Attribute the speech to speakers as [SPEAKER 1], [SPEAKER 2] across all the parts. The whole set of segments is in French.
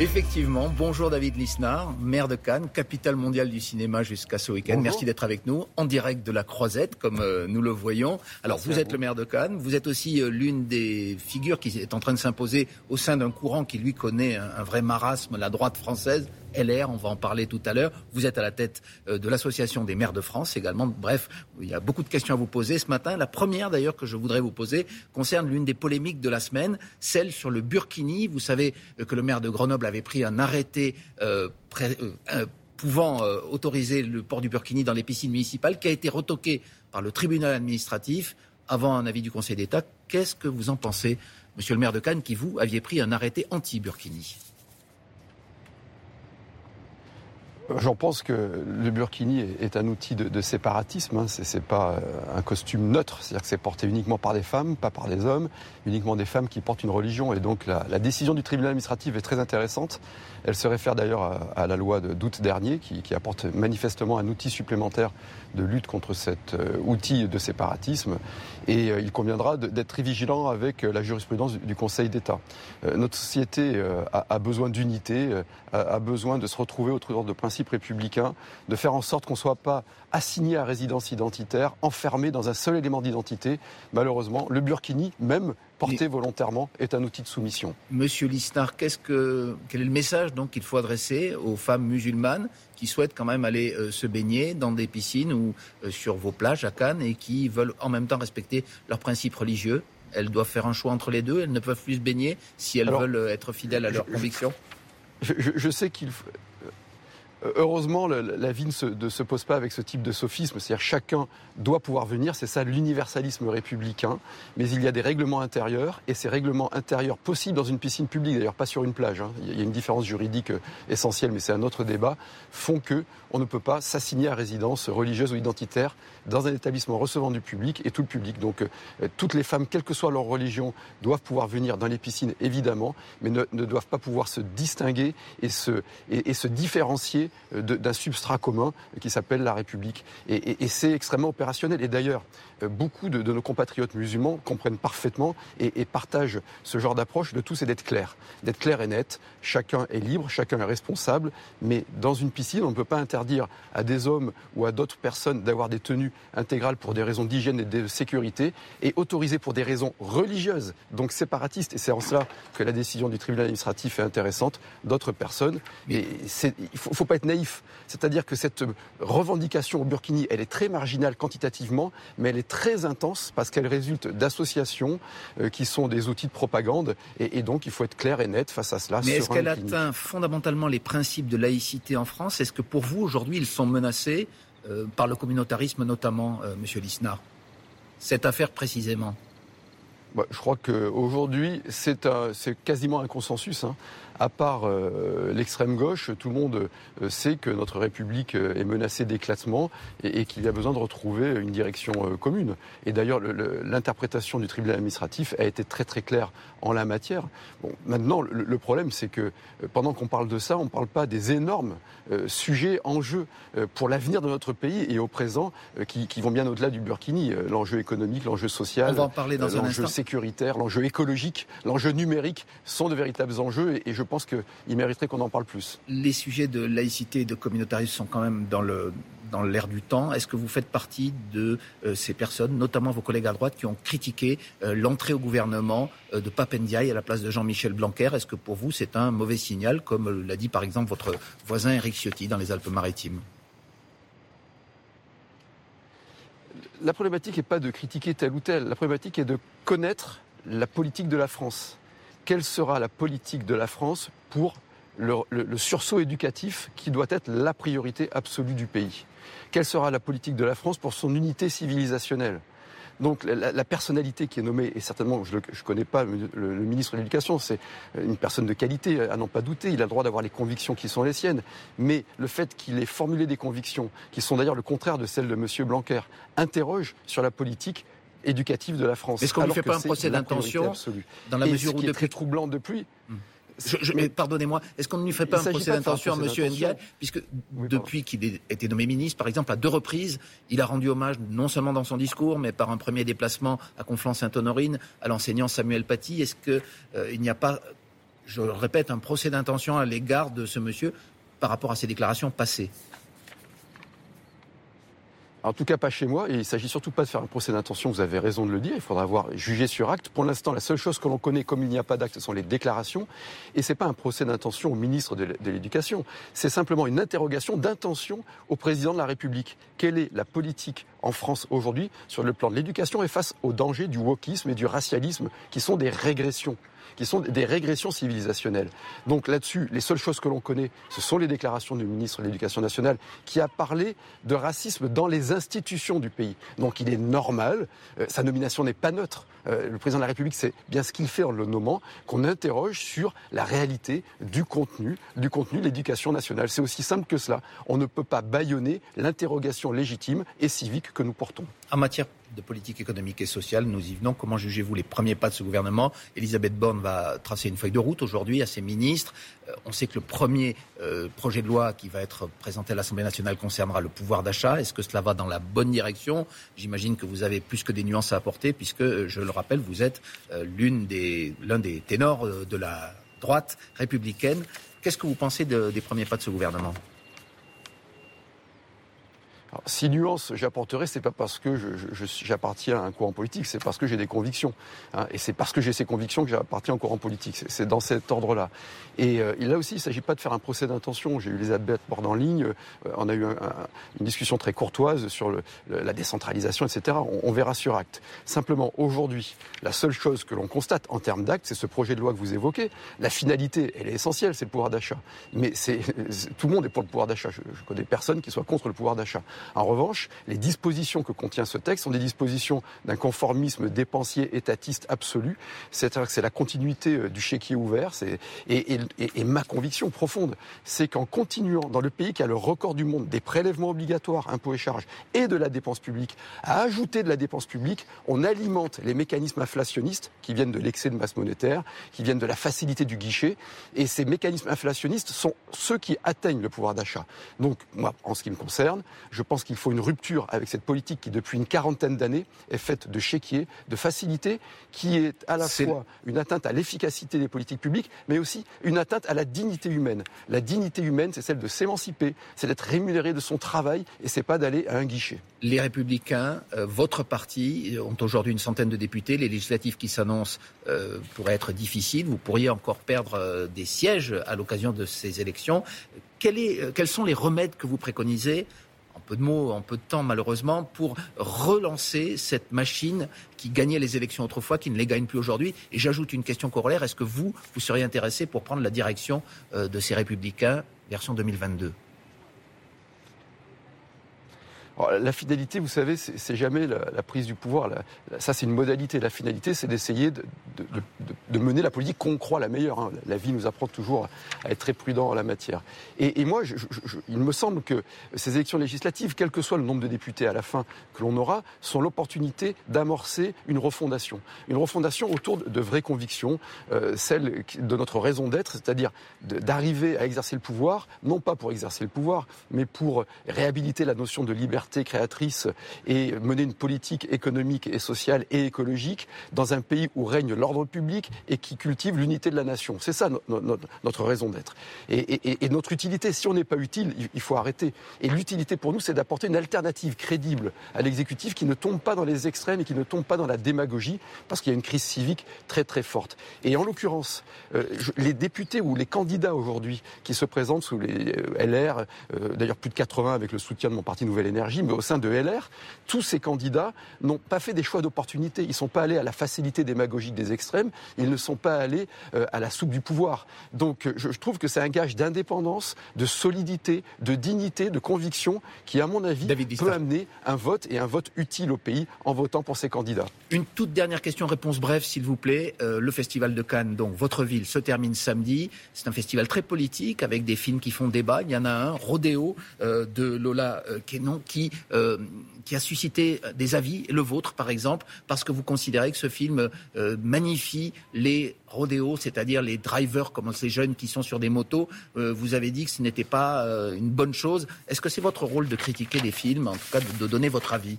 [SPEAKER 1] Effectivement, bonjour David Lisnard, maire de Cannes, capitale mondiale du cinéma jusqu'à ce week-end. Merci d'être avec nous en direct de la Croisette, comme euh, nous le voyons. Alors, vous êtes le maire de Cannes, vous êtes aussi euh, l'une des figures qui est en train de s'imposer au sein d'un courant qui lui connaît un vrai marasme, la droite française. LR, on va en parler tout à l'heure. Vous êtes à la tête euh, de l'Association des maires de France également. Bref, il y a beaucoup de questions à vous poser ce matin. La première d'ailleurs que je voudrais vous poser concerne l'une des polémiques de la semaine, celle sur le Burkini. Vous savez euh, que le maire de Grenoble avait pris un arrêté euh, pouvant autoriser le port du Burkini dans les piscines municipales qui a été retoqué par le tribunal administratif avant un avis du Conseil d'État. Qu'est-ce que vous en pensez, monsieur le maire de Cannes, qui vous aviez pris un arrêté anti-Burkini?
[SPEAKER 2] J'en pense que le burkini est un outil de, séparatisme. Hein. Ce n'est pas euh, un costume neutre, c'est-à-dire que c'est porté uniquement par des femmes, pas par des hommes, uniquement des femmes qui portent une religion. Et donc la, décision du tribunal administratif est très intéressante. Elle se réfère d'ailleurs à, la loi d'août dernier, qui, apporte manifestement un outil supplémentaire de lutte contre cet euh, outil de séparatisme. Et euh, il conviendra d'être très vigilant avec la jurisprudence du, Conseil d'État. notre société a, besoin d'unité, a, besoin de se retrouver autour de principes républicain, de faire en sorte qu'on ne soit pas assigné à résidence identitaire, enfermé dans un seul élément d'identité. Malheureusement, le burkini, même porté volontairement, est un outil de soumission.
[SPEAKER 1] Monsieur Lisnard, qu'est-ce que, quel est le message donc qu'il faut adresser aux femmes musulmanes qui souhaitent quand même aller euh, se baigner dans des piscines ou euh, sur vos plages à Cannes et qui veulent en même temps respecter leurs principes religieux? Elles doivent faire un choix entre les deux. Elles ne peuvent plus se baigner si elles veulent euh, être fidèles à leurs convictions?
[SPEAKER 2] Je, je, sais qu'il Heureusement, la vie ne se, pose pas avec ce type de sophisme, c'est-à-dire chacun doit pouvoir venir, c'est ça l'universalisme républicain, mais il y a des règlements intérieurs, et ces règlements intérieurs possibles dans une piscine publique, d'ailleurs pas sur une plage, hein, il y a une différence juridique euh, essentielle, mais c'est un autre débat, font que on ne peut pas s'assigner à résidence religieuse ou identitaire dans un établissement recevant du public et tout le public. Donc euh, toutes les femmes, quelle que soit leur religion, doivent pouvoir venir dans les piscines, évidemment, mais ne, doivent pas pouvoir se distinguer et se, et se différencier euh, d'un substrat commun qui s'appelle la République. Et, c'est extrêmement opérationnel. Et d'ailleurs, euh, beaucoup de, nos compatriotes musulmans comprennent parfaitement et, partagent ce genre d'approche. De tout, c'est d'être clair. D'être clair et net. Chacun est libre, chacun est responsable. Mais dans une piscine, on ne peut pas interdire à des hommes ou à d'autres personnes d'avoir des tenues intégrales pour des raisons d'hygiène et de sécurité et autoriser pour des raisons religieuses, donc séparatistes. Et c'est en cela que la décision du tribunal administratif est intéressante. D'autres personnes. Et il ne faut, faut pas être naïf. C'est-à-dire que cette revendication au Burkini, elle est très marginale quantitativement, mais elle est très intense parce qu'elle résulte d'associations euh, qui sont des outils de propagande. Et, donc, il faut être clair et net face à cela.
[SPEAKER 1] Mais est-ce qu'elle atteint fondamentalement les principes de laïcité en France? Est-ce que pour vous, aujourd'hui, ils sont menacés euh, par le communautarisme, notamment, euh, Monsieur Lisnard? Cette affaire précisément?
[SPEAKER 2] Bah, je crois qu'aujourd'hui, c'est quasiment un consensus. Hein à part euh, l'extrême gauche, tout le monde euh, sait que notre République euh, est menacée d'éclatement et, qu'il y a besoin de retrouver une direction commune. Et d'ailleurs, l'interprétation du tribunal administratif a été très très claire en la matière. Bon, maintenant, le, problème, c'est que pendant qu'on parle de ça, on ne parle pas des énormes sujets en jeu pour l'avenir de notre pays et au présent qui, vont bien au-delà du Burkini. l'enjeu économique, l'enjeu social, l'enjeu sécuritaire, l'enjeu écologique, l'enjeu numérique sont de véritables enjeux et, et je pense qu'il mériterait qu'on en parle plus.
[SPEAKER 1] Les sujets de laïcité et de communautarisme sont quand même dans le dans l'air du temps. Est-ce que vous faites partie de euh, ces personnes, notamment vos collègues à droite, qui ont critiqué euh, l'entrée au gouvernement euh, de Papendiaï à la place de Jean-Michel Blanquer? Est-ce que pour vous c'est un mauvais signal, comme l'a dit par exemple votre voisin Eric Ciotti dans les Alpes-Maritimes?
[SPEAKER 2] La problématique n'est pas de critiquer tel ou tel. La problématique est de connaître la politique de la France quelle sera la politique de la France pour le, sursaut éducatif qui doit être la priorité absolue du pays? Quelle sera la politique de la France pour son unité civilisationnelle? Donc la, personnalité qui est nommée, et certainement je ne connais pas le, ministre de l'Éducation, c'est une personne de qualité, à n'en pas douter, il a le droit d'avoir les convictions qui sont les siennes, mais le fait qu'il ait formulé des convictions qui sont d'ailleurs le contraire de celles de M. Blanquer interroge sur la politique éducative de la France.
[SPEAKER 1] Est-ce qu'on ne fait pas un procès d'intention
[SPEAKER 2] dans la mesure où est très troublant depuis
[SPEAKER 1] mais pardonnez-moi, est-ce qu'on ne lui fait pas un procès d'intention à M. Ndiaye Puisque depuis qu'il a été nommé ministre, par exemple, à deux reprises, il a rendu hommage non seulement dans son discours, mais par un premier déplacement à Conflans-Sainte-Honorine à l'enseignant Samuel Paty. Est-ce qu'il euh, n'y a pas je répète, un procès d'intention à l'égard de ce monsieur par rapport à ses déclarations passées?
[SPEAKER 2] En tout cas, pas chez moi. Et il s'agit surtout pas de faire un procès d'intention. Vous avez raison de le dire. Il faudra voir jugé sur acte. Pour l'instant, la seule chose que l'on connaît, comme il n'y a pas d'acte, ce sont les déclarations. Et c'est pas un procès d'intention au ministre de l'Éducation. C'est simplement une interrogation d'intention au président de la République. Quelle est la politique en France aujourd'hui sur le plan de l'éducation et face aux dangers du wokisme et du racialisme qui sont des régressions? Qui sont des régressions civilisationnelles. Donc là-dessus, les seules choses que l'on connaît, ce sont les déclarations du ministre de l'Éducation nationale qui a parlé de racisme dans les institutions du pays. Donc il est normal, euh, sa nomination n'est pas neutre. Euh, le président de la République, c'est bien ce qu'il fait en le nommant, qu'on interroge sur la réalité du contenu, du contenu de l'éducation nationale. C'est aussi simple que cela. On ne peut pas bâillonner l'interrogation légitime et civique que nous portons.
[SPEAKER 1] En matière de politique économique et sociale, nous y venons. Comment jugez-vous les premiers pas de ce gouvernement? Elisabeth Borne va tracer une feuille de route aujourd'hui à ses ministres. Euh, on sait que le premier euh, projet de loi qui va être présenté à l'Assemblée nationale concernera le pouvoir d'achat. Est-ce que cela va dans la bonne direction? J'imagine que vous avez plus que des nuances à apporter, puisque, euh, je le rappelle, vous êtes l'un des ténors de la droite républicaine. Qu'est-ce que vous pensez des premiers pas de ce gouvernement?
[SPEAKER 2] Si nuance j'apporterai, c'est pas parce que j'appartiens à un courant politique, c'est parce que j'ai des convictions. Hein, et c'est parce que j'ai ces convictions que j'appartiens au courant politique. C'est dans cet ordre-là. Et, euh, là aussi, il ne s'agit pas de faire un procès d'intention. J'ai eu Elisabeth Borne en ligne, euh, on a eu une discussion très courtoise sur la décentralisation, etc. On, verra sur acte. Simplement, aujourd'hui, la seule chose que l'on constate en termes d'actes, c'est ce projet de loi que vous évoquez. La finalité, elle est essentielle, c'est le pouvoir d'achat. Mais tout le monde est pour le pouvoir d'achat. Je, je connais personne qui soit contre le pouvoir d'achat. En revanche, les dispositions que contient ce texte sont des dispositions d'un conformisme dépensier étatiste absolu. C'est-à-dire que c'est la continuité euh, du chéquier ouvert. Et, et, ma conviction profonde, c'est qu'en continuant dans le pays qui a le record du monde des prélèvements obligatoires, impôts et charges, et de la dépense publique, à ajouter de la dépense publique, on alimente les mécanismes inflationnistes qui viennent de l'excès de masse monétaire, qui viennent de la facilité du guichet. Et ces mécanismes inflationnistes sont ceux qui atteignent le pouvoir d'achat. Donc, moi, en ce qui me concerne, je pense qu'il faut une rupture avec cette politique qui, depuis une quarantaine d'années, est faite de chéquier, de facilité, qui est à la fois une atteinte à l'efficacité des politiques publiques, mais aussi une atteinte à la dignité humaine. La dignité humaine, c'est celle de s'émanciper, c'est d'être rémunéré de son travail, et c'est pas d'aller à un guichet.
[SPEAKER 1] Les Républicains, euh, votre parti, ont aujourd'hui une centaine de députés. Les législatives qui s'annoncent euh, pourraient être difficiles. Vous pourriez encore perdre euh, des sièges à l'occasion de ces élections. quels sont les remèdes que vous préconisez peu de mots, en peu de temps malheureusement, pour relancer cette machine qui gagnait les élections autrefois, qui ne les gagne plus aujourd'hui. Et j'ajoute une question corollaire, est-ce que vous, vous seriez intéressé pour prendre la direction euh, de ces républicains version 2022
[SPEAKER 2] la finalité, vous savez, c'est jamais la, prise du pouvoir. ça, c'est une modalité. La finalité, c'est d'essayer de, mener la politique qu'on croit la meilleure. Hein. La vie nous apprend toujours à être très prudent en la matière. Et, moi, il me semble que ces élections législatives, quel que soit le nombre de députés à la fin que l'on aura, sont l'opportunité d'amorcer une refondation. Une refondation autour de, vraies convictions, euh, celle de notre raison d'être, c'est-à-dire d'arriver à exercer le pouvoir, non pas pour exercer le pouvoir, mais pour réhabiliter la notion de liberté créatrice et mener une politique économique et sociale et écologique dans un pays où règne l'ordre public et qui cultive l'unité de la nation. C'est ça notre raison d'être. Et, notre utilité, si on n'est pas utile, il faut arrêter. Et l'utilité pour nous, c'est d'apporter une alternative crédible à l'exécutif qui ne tombe pas dans les extrêmes et qui ne tombe pas dans la démagogie, parce qu'il y a une crise civique très très forte. Et en l'occurrence, euh, les députés ou les candidats aujourd'hui qui se présentent sous les euh, LR, euh, d'ailleurs plus de 80 avec le soutien de mon parti Nouvelle Énergie, mais au sein de LR, tous ces candidats n'ont pas fait des choix d'opportunité. Ils ne sont pas allés à la facilité démagogique des extrêmes, ils ne sont pas allés euh, à la soupe du pouvoir. Donc je, trouve que c'est un gage d'indépendance, de solidité, de dignité, de conviction qui, à mon avis, peut amener un vote et un vote utile au pays en votant pour ces candidats.
[SPEAKER 1] Une toute dernière question, réponse brève, s'il vous plaît. Euh, le Festival de Cannes, donc votre ville, se termine samedi. C'est un festival très politique avec des films qui font débat. Il y en a un, Rodéo, euh, de Lola Kenon, qui euh, qui, a suscité des avis, le vôtre par exemple, parce que vous considérez que ce film euh, magnifie les rodéos, c'est-à-dire les drivers comme ces jeunes qui sont sur des motos. Euh, vous avez dit que ce n'était pas une bonne chose. Est-ce que c'est votre rôle de critiquer des films, en tout cas de, donner votre avis?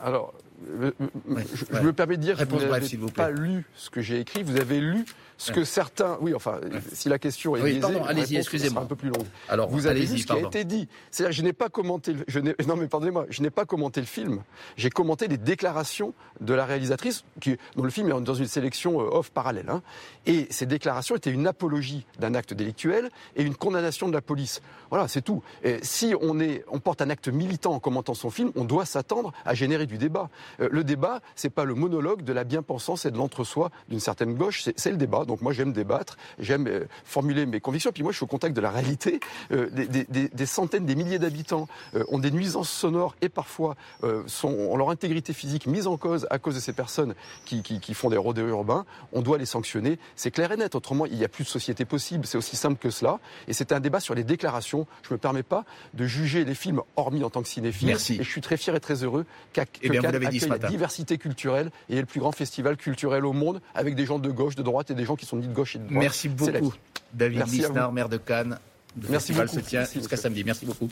[SPEAKER 2] Alors, je, me permets de dire que vous n'avez pas lu ce que j'ai écrit, vous avez lu ce que certains. Oui, enfin, si la question est
[SPEAKER 1] oui, pardon, allez-y, excusez-moi.
[SPEAKER 2] Un peu plus longue. Alors, vous avez lu ce qui a été dit. C'est-à-dire, je n'ai pas commenté. Je non, mais pardonnez-moi, je n'ai pas commenté le film. J'ai commenté les déclarations de la réalisatrice, qui, dont le film est dans une sélection euh, off parallèle. Hein. Et ces déclarations étaient une apologie d'un acte délictuel et une condamnation de la police. Voilà, c'est tout. Et si on, est, on porte un acte militant en commentant son film, on doit s'attendre à générer du débat. Euh, le débat, c'est pas le monologue de la bien-pensance et de l'entre-soi d'une certaine gauche, c'est le débat. Donc moi, j'aime débattre, j'aime euh, formuler mes convictions. Puis moi, je suis au contact de la réalité. Euh, des, centaines, des milliers d'habitants ont des nuisances sonores et parfois sont, ont leur intégrité physique mise en cause à cause de ces personnes qui, qui font des rodéos urbains. On doit les sanctionner. C'est clair et net. Autrement, il n'y a plus de société possible. C'est aussi simple que cela. Et c'est un débat sur les déclarations. Je me permets pas de juger les films hormis en tant que cinéphile.
[SPEAKER 1] Merci.
[SPEAKER 2] Et je suis très fier et très heureux qu'à eh la diversité culturelle et le plus grand festival culturel au monde avec des gens de gauche, de droite et des gens qui sont ni de gauche et de droite.
[SPEAKER 1] Merci beaucoup, David Lisnard, maire de Cannes. Le Merci festival beaucoup. se tient jusqu'à samedi. Merci beaucoup.